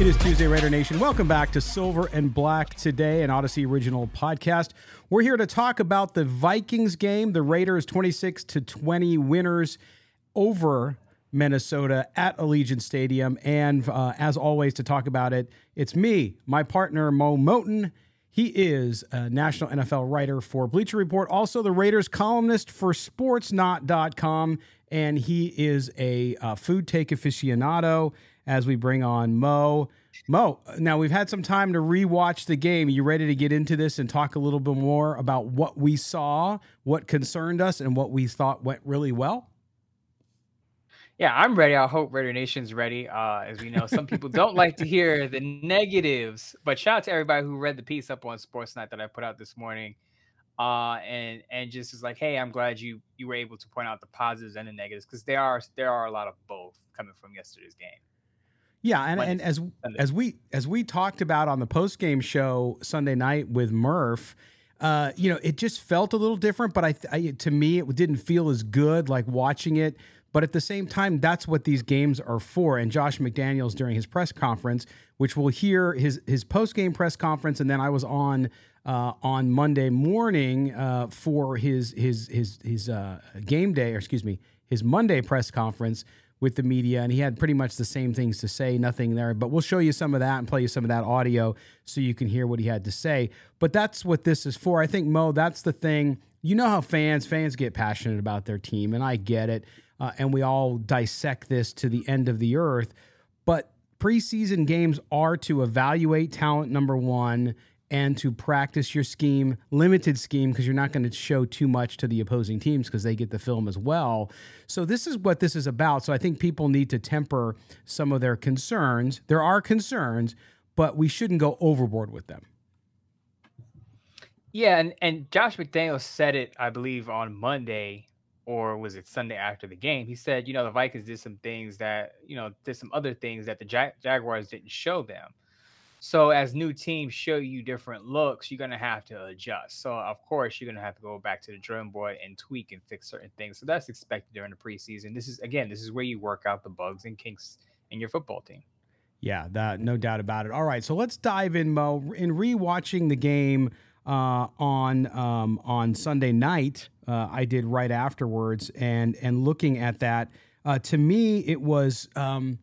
It is Tuesday, Raider Nation. Welcome back to Silver and Black today, an Odyssey original podcast. We're here to talk about the Vikings game. The Raiders 26 to 20 winners over Minnesota at Allegiant Stadium. And uh, as always, to talk about it, it's me, my partner, Mo Moton. He is a national NFL writer for Bleacher Report, also the Raiders columnist for Sportsnaut.com. And he is a uh, food take aficionado as we bring on Mo. Mo, now we've had some time to rewatch the game. Are you ready to get into this and talk a little bit more about what we saw, what concerned us, and what we thought went really well? Yeah, I'm ready. I hope Raider Nation's ready. Uh, as we know, some people don't like to hear the negatives, but shout out to everybody who read the piece up on Sportsnaut that I put out this morning. Uh, and and just is like, hey, I'm glad you you were able to point out the positives and the negatives because there are there are a lot of both coming from yesterday's game. Yeah, and, and as as we as we talked about on the post game show Sunday night with Murph, uh, you know, it just felt a little different. But I, I, to me, it didn't feel as good like watching it. But at the same time, that's what these games are for. And Josh McDaniels during his press conference, which we'll hear his his post game press conference, and then I was on uh, on Monday morning uh, for his his his his uh, game day, or excuse me, his Monday press conference with the media, and he had pretty much the same things to say, nothing there. But we'll show you some of that and play you some of that audio so you can hear what he had to say. But that's what this is for. I think, Mo, that's the thing. You know how fans fans get passionate about their team, and I get it. Uh, and we all dissect this to the end of the earth. But preseason games are to evaluate talent, number one, and to practice your scheme, limited scheme, because you're not going to show too much to the opposing teams because they get the film as well. So, this is what this is about. So, I think people need to temper some of their concerns. There are concerns, but we shouldn't go overboard with them. Yeah, and, and Josh McDaniels said it, I believe, on Monday, or was it Sunday after the game? He said, you know, the Vikings did some things that, you know, did some other things that the Jag- Jaguars didn't show them. So as new teams show you different looks, you're gonna have to adjust. So of course you're gonna have to go back to the drawing board and tweak and fix certain things. So that's expected during the preseason. This is again, this is where you work out the bugs and kinks in your football team. Yeah, that no doubt about it. All right, so let's dive in, Mo. In rewatching the game uh, on um, on Sunday night, uh, I did right afterwards, and and looking at that, uh, to me it was. Um,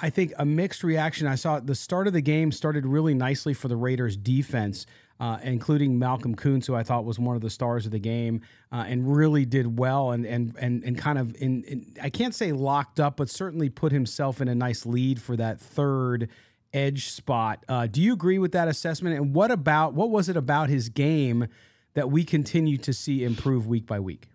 I think a mixed reaction. I saw the start of the game started really nicely for the Raiders defense, uh, including Malcolm Koonce, who I thought was one of the stars of the game, uh, and really did well and and and and kind of in, in, I can't say locked up, but certainly put himself in a nice lead for that third edge spot. Uh, do you agree with that assessment? And what about what was it about his game that we continue to see improve week by week?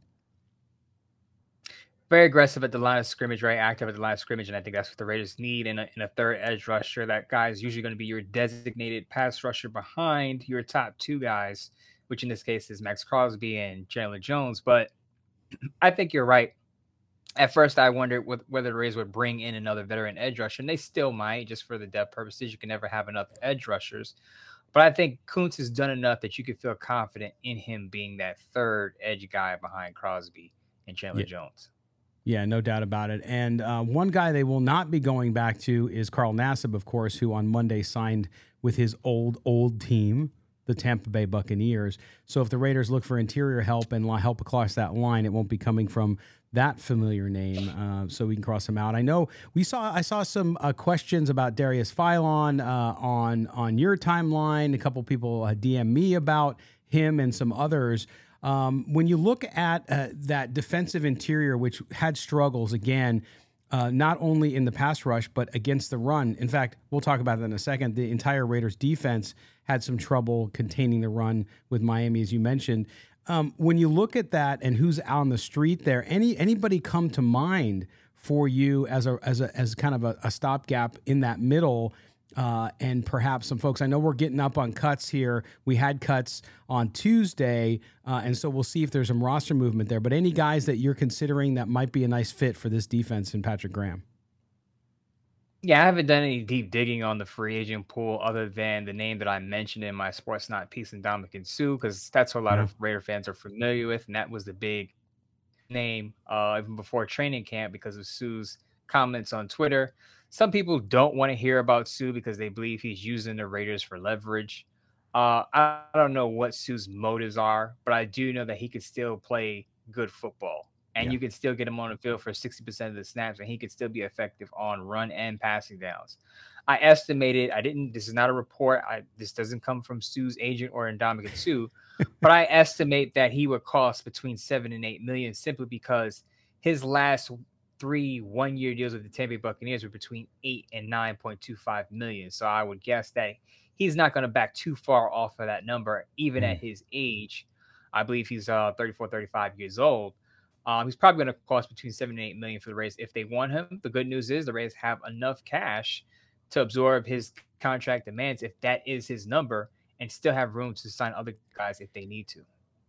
Very aggressive at the line of scrimmage, very active at the line of scrimmage, and I think that's what the Raiders need in a, in a third edge rusher. That guy is usually going to be your designated pass rusher behind your top two guys, which in this case is Maxx Crosby and Chandler Jones. But I think you're right. At first, I wondered whether the Raiders would bring in another veteran edge rusher, and they still might, just for the depth purposes. You can never have enough edge rushers. But I think Koonce has done enough that you can feel confident in him being that third edge guy behind Crosby and Chandler yeah. Jones. Yeah, no doubt about it. And uh, one guy they will not be going back to is Carl Nassib, of course, who on Monday signed with his old, old team, the Tampa Bay Buccaneers. So if the Raiders look for interior help and help across that line, it won't be coming from that familiar name, uh, so we can cross him out. I know we saw I saw some uh, questions about Darius Philon uh, on on your timeline. A couple people DM me about him and some others. Um, when you look at uh, that defensive interior, which had struggles again, uh, not only in the pass rush, but against the run. In fact, we'll talk about that in a second. The entire Raiders defense had some trouble containing the run with Miami, as you mentioned. Um, when you look at that and who's out on the street there, any anybody come to mind for you as a as a as kind of a, a stopgap in that middle? Uh, and perhaps some folks. I know we're getting up on cuts here. We had cuts on Tuesday, uh, and so we'll see if there's some roster movement there. But any guys that you're considering that might be a nice fit for this defense in Patrick Graham? Yeah, I haven't done any deep digging on the free agent pool other than the name that I mentioned in my Sportsnaut piece and Ndamukong Suh, because that's what a lot yeah. of Raider fans are familiar with, and that was the big name uh, even before training camp because of Suh's comments on Twitter. Some people don't want to hear about Suh because they believe he's using the Raiders for leverage. Uh, I don't know what Suh's motives are, but I do know that he could still play good football. And yeah. you can still get him on the field for 60% of the snaps, and he could still be effective on run and passing downs. I estimated, I didn't, this is not a report. I, this doesn't come from Suh's agent or Ndamukong Suh, but I estimate that he would cost between seven and eight million simply because his last three one year deals with the Tampa Bay Buccaneers were between eight and nine point two five million. So I would guess that he's not going to back too far off of that number, even mm. at his age. I believe he's uh 34, 35 years old. Um, he's probably going to cost between seven and eight million for the Rays if they want him. The good news is the Rays have enough cash to absorb his contract demands if that is his number, and still have room to sign other guys if they need to.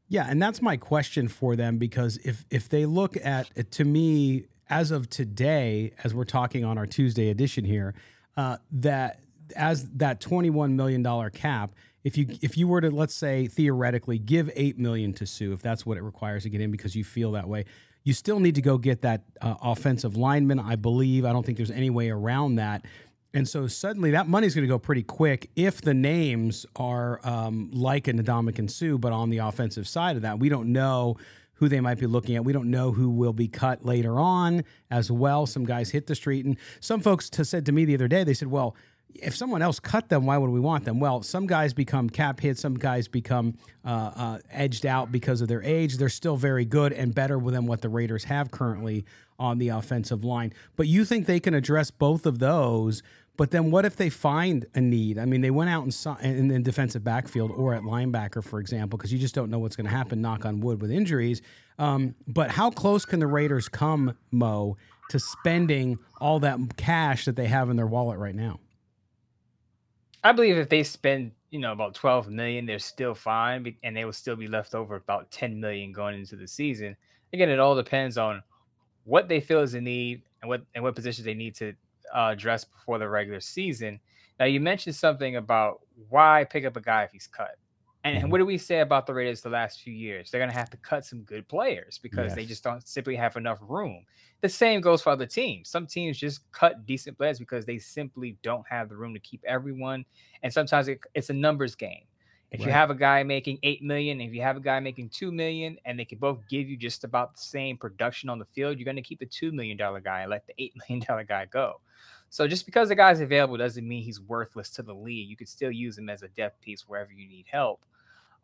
Yeah, and that's my question for them because if if they look at to me as of today, as we're talking on our Tuesday edition here, uh, that as that $21 million cap, if you if you were to let's say theoretically give eight million to Suh, if that's what it requires to get in because you feel that way, you still need to go get that uh, offensive lineman. I believe I don't think there's any way around that. And so suddenly that money's going to go pretty quick if the names are um, like an Ndamukong Suh, but on the offensive side of that, we don't know who they might be looking at. We don't know who will be cut later on as well. Some guys hit the street. And some folks t- said to me the other day, they said, well, if someone else cut them, why would we want them? Well, some guys become cap hits, some guys become uh, uh, edged out because of their age. They're still very good and better than what the Raiders have currently on the offensive line. But you think they can address both of those but then what if they find a need? I mean, they went out and saw in the defensive backfield or at linebacker, for example, because you just don't know what's going to happen, knock on wood, with injuries. Um, but how close can the Raiders come, Mo, to spending all that cash that they have in their wallet right now? I believe if they spend, you know, about 12 million, they're still fine and they will still be left over about 10 million going into the season. Again, it all depends on what they feel is a need and what and what positions they need to uh, dressed before the regular season. Now, you mentioned something about why pick up a guy if he's cut. And mm-hmm. what do we say about the Raiders the last few years? They're going to have to cut some good players because yes. they just don't simply have enough room. The same goes for other teams. Some teams just cut decent players because they simply don't have the room to keep everyone. And sometimes it, it's a numbers game. If right. you have a guy making eight million, if you have a guy making two million, and they can both give you just about the same production on the field, you're going to keep the two million dollar guy and let the eight million dollar guy go. So just because the guy's available doesn't mean he's worthless to the league. You could still use him as a depth piece wherever you need help.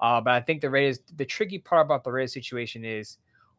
Uh, but I think the Raiders, the tricky part about the Raiders situation is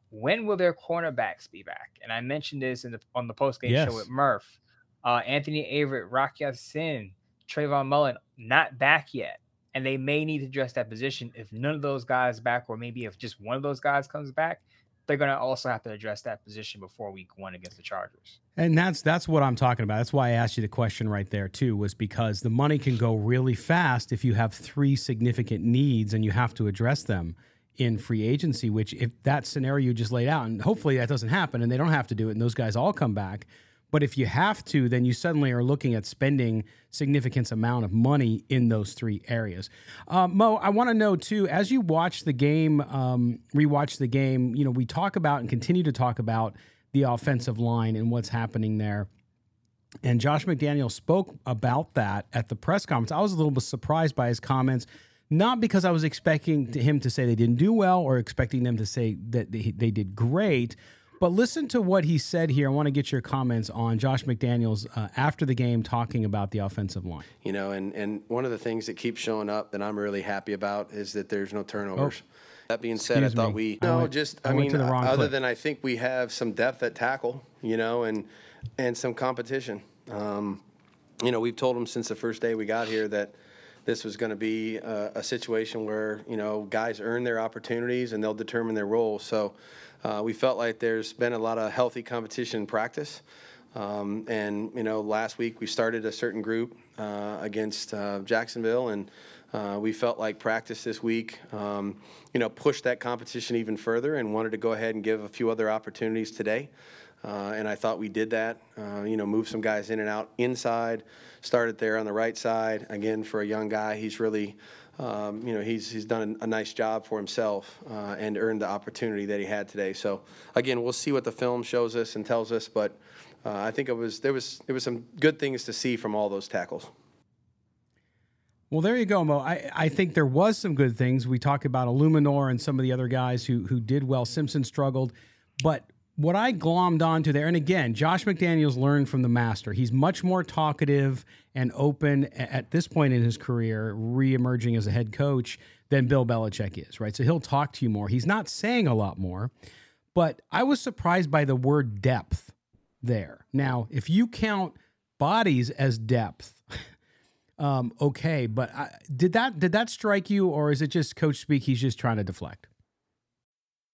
when will their cornerbacks be back? And I mentioned this in the on the post game yes. show with Murph. Uh, Anthony Averett, Rock Ya-Sin, Trayvon Mullen, not back yet and they may need to address that position. If none of those guys back, or maybe if just one of those guys comes back, they're going to also have to address that position before week one against the Chargers. And that's that's what I'm talking about. That's why I asked you the question right there too, was because the money can go really fast if you have three significant needs and you have to address them in free agency. Which if that scenario you just laid out, and hopefully that doesn't happen, and they don't have to do it, and those guys all come back but if you have to, then you suddenly are looking at spending significant amount of money in those three areas. Uh, Mo, I want to know too, as you watch the game, um, rewatch the game, you know, we talk about and continue to talk about the offensive line and what's happening there. And Josh McDaniel spoke about that at the press conference. I was a little bit surprised by his comments, not because I was expecting him to say they didn't do well or expecting them to say that they, they did great. But listen to what he said here. I want to get your comments on Josh McDaniels uh, after the game talking about the offensive line. You know, and, and one of the things that keeps showing up that I'm really happy about is that there's no turnovers. Oh. That being said, Excuse I thought me. we no, just I, I mean, other clip. than I think we have some depth at tackle, you know, and and some competition. Um, you know, we've told them since the first day we got here that this was going to be a, a, situation where you know guys earn their opportunities and they'll determine their role. So uh, we felt like there's been a lot of healthy competition practice. Um, and you know, last week we started a certain group uh, against uh, Jacksonville, and uh, we felt like practice this week, um, you know, pushed that competition even further, and wanted to go ahead and give a few other opportunities today. Uh, and I thought we did that. Uh, you know, move some guys in and out inside. Started there on the right side. Again, for a young guy, he's really, um, you know, he's he's done a, nice job for himself uh, and earned the opportunity that he had today. So again, we'll see what the film shows us and tells us. But uh, I think it was there was there was some good things to see from all those tackles. Well, there you go, Mo. I, I think there was some good things. We talked about Eluemunor and some of the other guys who who did well. Simpson struggled, but what I glommed onto there, and again, Josh McDaniels learned from the master. He's much more talkative and open at this point in his career, re-emerging as a head coach than Bill Belichick is, right? So he'll talk to you more. He's not saying a lot more, but I was surprised by the word depth there. Now, if you count bodies as depth, um, okay, but I, did that did that strike you, or is it just coach speak? He's just trying to deflect.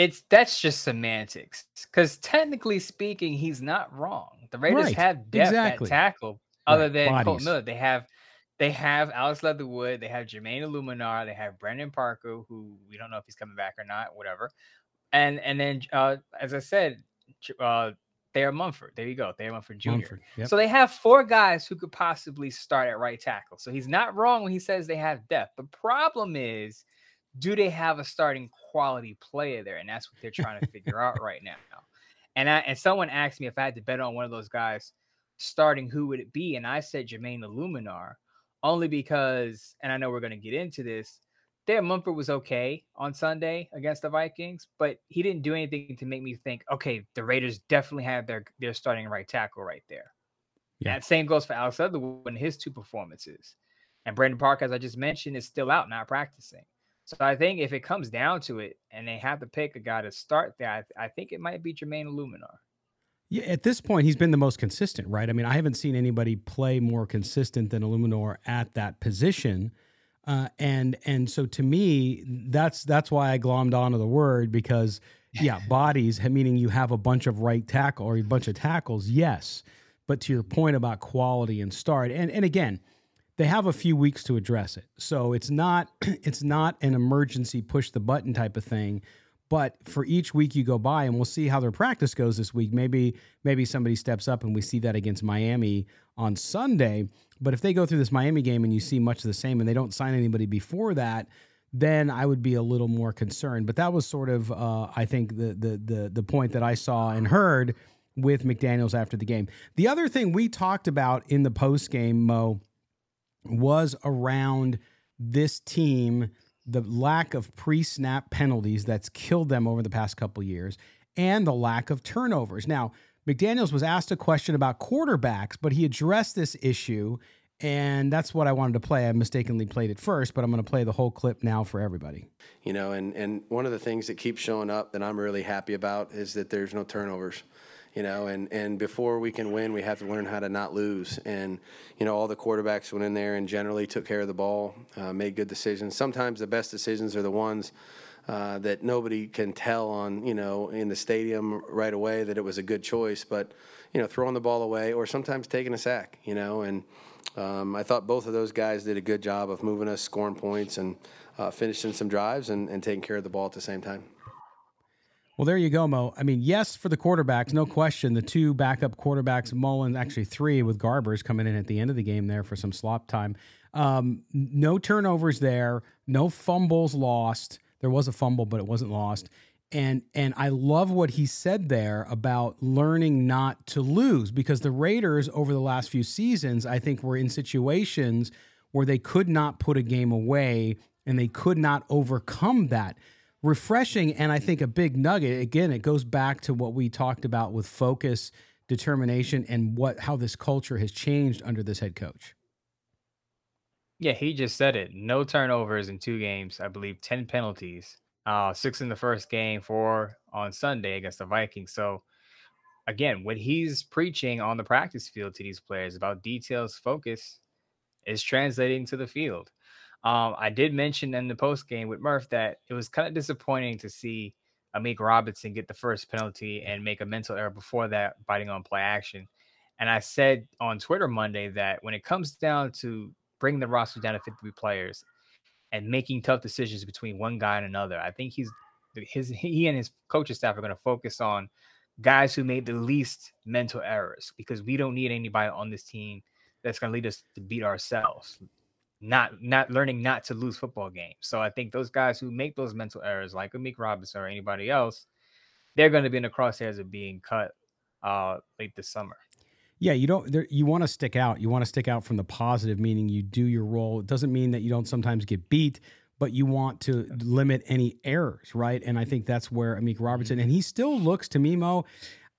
it's that's just semantics because technically speaking, he's not wrong. The Raiders right. have depth exactly. at tackle, other right. than Colt Miller. They have they have Alex Leatherwood, they have Jermaine Eluemunor, they have Brandon Parker, who we don't know if he's coming back or not, whatever. And and then uh, as I said, uh, Thayer Munford. There you go, Thayer Munford Jr. Munford, yep. So they have four guys who could possibly start at right tackle. So he's not wrong when he says they have depth. The problem is do they have a starting quality player there? And that's what they're trying to figure out right now. And I and someone asked me if I had to bet on one of those guys starting, who would it be? And I said Jermaine Eluemunor, only because, and I know we're going to get into this. Thayer Munford was okay on Sunday against the Vikings, but he didn't do anything to make me think, okay, the Raiders definitely have their their starting right tackle right there. Yeah. That same goes for Alex Leatherwood in his two performances. And Brandon Park, as I just mentioned, is still out, not practicing. So I think if it comes down to it and they have to pick a guy to start there, I, I think it might be Jermaine Eluemunor. Yeah, at this point, he's been the most consistent, right? I mean, I haven't seen anybody play more consistent than Eluemunor at that position. Uh, and and so to me, that's that's why I glommed onto the word because yeah, bodies meaning you have a bunch of right tackle or a bunch of tackles, yes. But to your point about quality and start, and and again, they have a few weeks to address it. So it's not it's not an emergency push the button type of thing. But for each week you go by, and we'll see how their practice goes this week. Maybe maybe somebody steps up, and we see that against Miami on Sunday. But if they go through this Miami game and you see much of the same, and they don't sign anybody before that, then I would be a little more concerned. But that was sort of, uh, I think, the, the the the point that I saw and heard with McDaniel's after the game. The other thing we talked about in the post game, Mo, was around this team, the lack of pre snap penalties that's killed them over the past couple years, and the lack of turnovers. Now, McDaniels was asked a question about quarterbacks, but he addressed this issue, and that's what I wanted to play. I mistakenly played it first, but I'm going to play the whole clip now for everybody. You know, and, and one of the things that keeps showing up that I'm really happy about is that there's no turnovers you know, and, and before we can win, we have to learn how to not lose. And, you know, all the quarterbacks went in there and generally took care of the ball, uh, made good decisions. Sometimes the best decisions are the ones uh, that nobody can tell on you know in the stadium right away that it was a good choice, but you know throwing the ball away or sometimes taking a sack, you know, and um, I thought both of those guys did a good job of moving us, scoring points, and uh, finishing some drives and, and taking care of the ball at the same time. Well, there you go, Mo. I mean, yes, for the quarterbacks, no question. The two backup quarterbacks, Mullen, actually three with Garbers coming in at the end of the game there for some slop time. Um, no turnovers there, no fumbles lost. There was a fumble, but it wasn't lost. And and I love what he said there about learning not to lose because the Raiders over the last few seasons, I think, were in situations where they could not put a game away and they could not overcome that refreshing and I think a big nugget. Again, it goes back to what we talked about with focus, determination, and what how this culture has changed under this head coach. Yeah, he just said it. No turnovers in two games. I believe 10 penalties. Uh, six in the first game, four on Sunday against the Vikings. So again, what he's preaching on the practice field to these players about details, focus is translating to the field. Um, I did mention in the post game with Murph that it was kind of disappointing to see Amik Robertson get the first penalty and make a mental error before that, biting on play action. And I said on Twitter Monday that when it comes down to bringing the roster down to 53 players and making tough decisions between one guy and another, I think he's his he and his coaching staff are going to focus on guys who made the least mental errors because we don't need anybody on this team that's going to lead us to beat ourselves not not learning not to lose football games. So I think those guys who make those mental errors, like Amik Robertson or anybody else, they're going to be in the crosshairs of being cut uh, late this summer. Yeah, you don't. You want to stick out. You want to stick out from the positive, meaning you do your role. It doesn't mean that you don't sometimes get beat, but you want to limit any errors, right? And I think that's where Amik Robertson, and he still looks to me, Mo.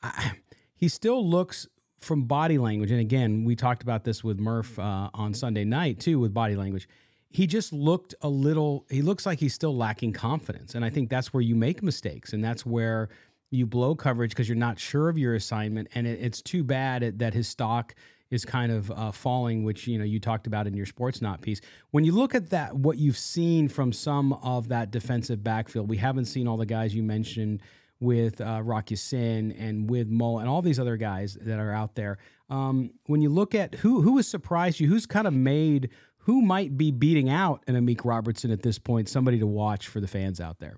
I, he still looks from body language, and again, we talked about this with Murph uh, on Sunday night too, with body language. He just looked a little. He looks like he's still lacking confidence, and I think that's where you make mistakes, and that's where you blow coverage because you're not sure of your assignment, and it, it's too bad that his stock is kind of uh, falling, which you know you talked about in your Sportsnaut piece. When you look at that, what you've seen from some of that defensive backfield, we haven't seen all the guys you mentioned with uh, Rock Ya-Sin and with Mull and all these other guys that are out there. Um, when you look at who who has surprised you, who's kind of made who might be beating out an Amik Robertson at this point, somebody to watch for the fans out there.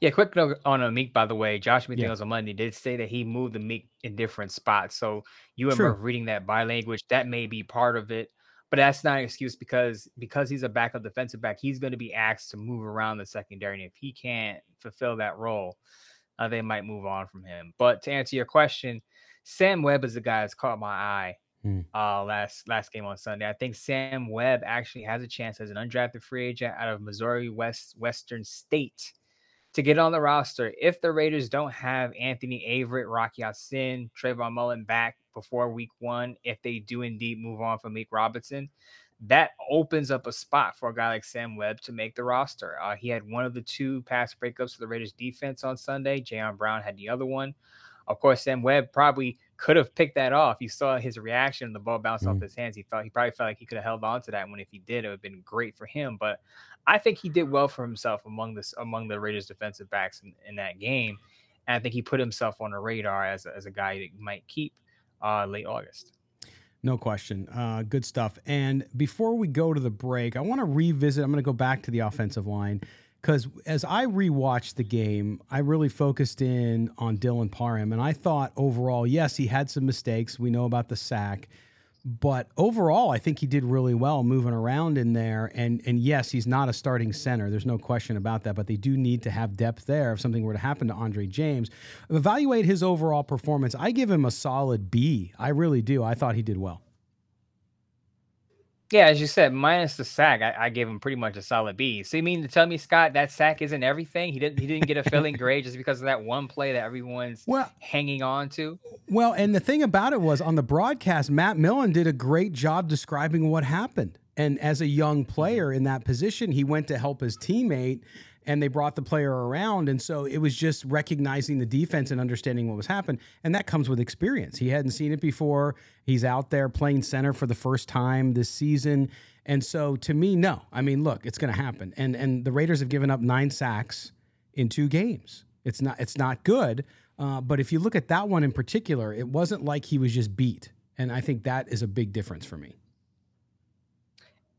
Yeah, quick note on Amik, by the way. Josh McDaniels yeah. on Monday did say that he moved the Amik in different spots. So you remember reading that by language, that may be part of it. But that's not an excuse because because he's a backup defensive back, he's going to be asked to move around the secondary. And if he can't fulfill that role, uh, they might move on from him. But to answer your question, Sam Webb is the guy that's caught my eye mm. uh, last last game on Sunday. I think Sam Webb actually has a chance as an undrafted free agent out of Missouri West Western State to get on the roster. If the Raiders don't have Anthony Averett, Rocky Ya-Sin, Trayvon Mullen back before week one, if they do indeed move on from Meek Robinson, that opens up a spot for a guy like Sam Webb to make the roster. Uh, he had one of the two pass breakups for the Raiders defense on Sunday. Jayon Brown had the other one. Of course, Sam Webb probably could have picked that off. You saw his reaction, the ball bounced mm-hmm. off his hands. He thought he probably felt like he could have held on to that one. If he did, it would have been great for him. But I think he did well for himself among this among the Raiders defensive backs in, in that game. And I think he put himself on the radar as a, as a guy that might keep uh, late August. No question. Uh, good stuff. And before we go to the break, I want to revisit. I'm going to go back to the offensive line because as I rewatched the game, I really focused in on Dylan Parham. And I thought overall, yes, he had some mistakes. We know about the sack. But overall, I think he did really well moving around in there. And and yes, he's not a starting center. There's no question about that. But they do need to have depth there if something were to happen to Andre James. Evaluate his overall performance. I give him a solid B. I really do. I thought he did well. Yeah, as you said, minus the sack, I, I, gave him pretty much a solid B. So you mean to tell me, Scott, that sack isn't everything? He didn't he didn't get a filling grade just because of that one play that everyone's well, hanging on to? Well, and the thing about it was on the broadcast, Matt Millen did a great job describing what happened. And as a young mm-hmm. player in that position, he went to help his teammate and they brought the player around. And so it was just recognizing the defense and understanding what was happening. And that comes with experience. He hadn't seen it before. He's out there playing center for the first time this season. And so to me, no. I mean, look, it's going to happen. And and the Raiders have given up nine sacks in two games. It's not it's not good. Uh, but if you look at that one in particular, it wasn't like he was just beat, and I think that is a big difference for me.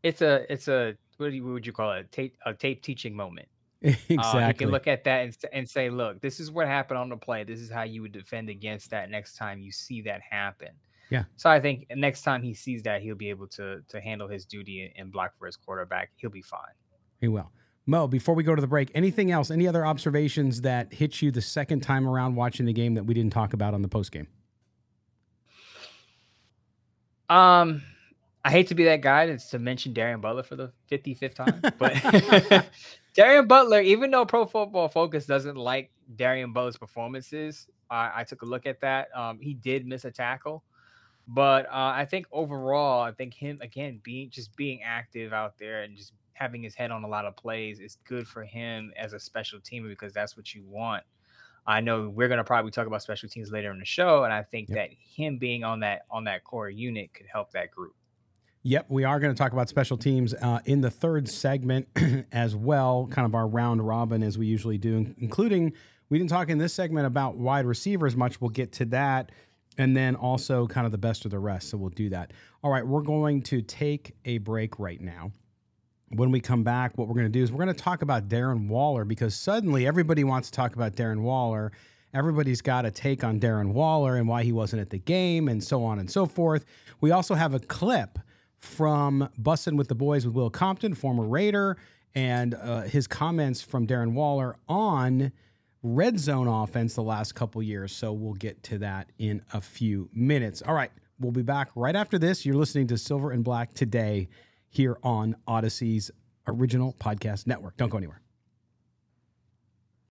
It's a it's a what, you, what would you call it? A tape a tape teaching moment. exactly. Uh, you can look at that and, and say, look, this is what happened on the play. This is how you would defend against that next time you see that happen. Yeah. So I think next time he sees that, he'll be able to to handle his duty and block for his quarterback. He'll be fine. He will. Mo, before we go to the break, anything else? Any other observations that hit you the second time around watching the game that we didn't talk about on the post game? Um, I hate to be that guy that's to mention Darien Butler for the 55th time, but Darien Butler, even though Pro Football Focus doesn't like Darien Butler's performances, I, I took a look at that. Um, he did miss a tackle, but uh, I think overall, I think him again being just being active out there and just having his head on a lot of plays is good for him as a special teamer because that's what you want. I know we're going to probably talk about special teams later in the show, and I think yep. that him being on that on that core unit could help that group. Yep, we are going to talk about special teams uh, in the third segment as well, kind of our round robin as we usually do, including we didn't talk in this segment about wide receivers much. We'll get to that. And then also kind of the best of the rest. So we'll do that. All right, we're going to take a break right now when we come back, what we're going to do is we're going to talk about Darren Waller because suddenly everybody wants to talk about Darren Waller. Everybody's got a take on Darren Waller and why he wasn't at the game and so on and so forth. We also have a clip from Bussin' with the Boys with Will Compton, former Raider, and uh, his comments from Darren Waller on red zone offense the last couple years. So we'll get to that in a few minutes. All right, we'll be back right after this. You're listening to Silver and Black today here on Odyssey's original podcast network. Don't go anywhere.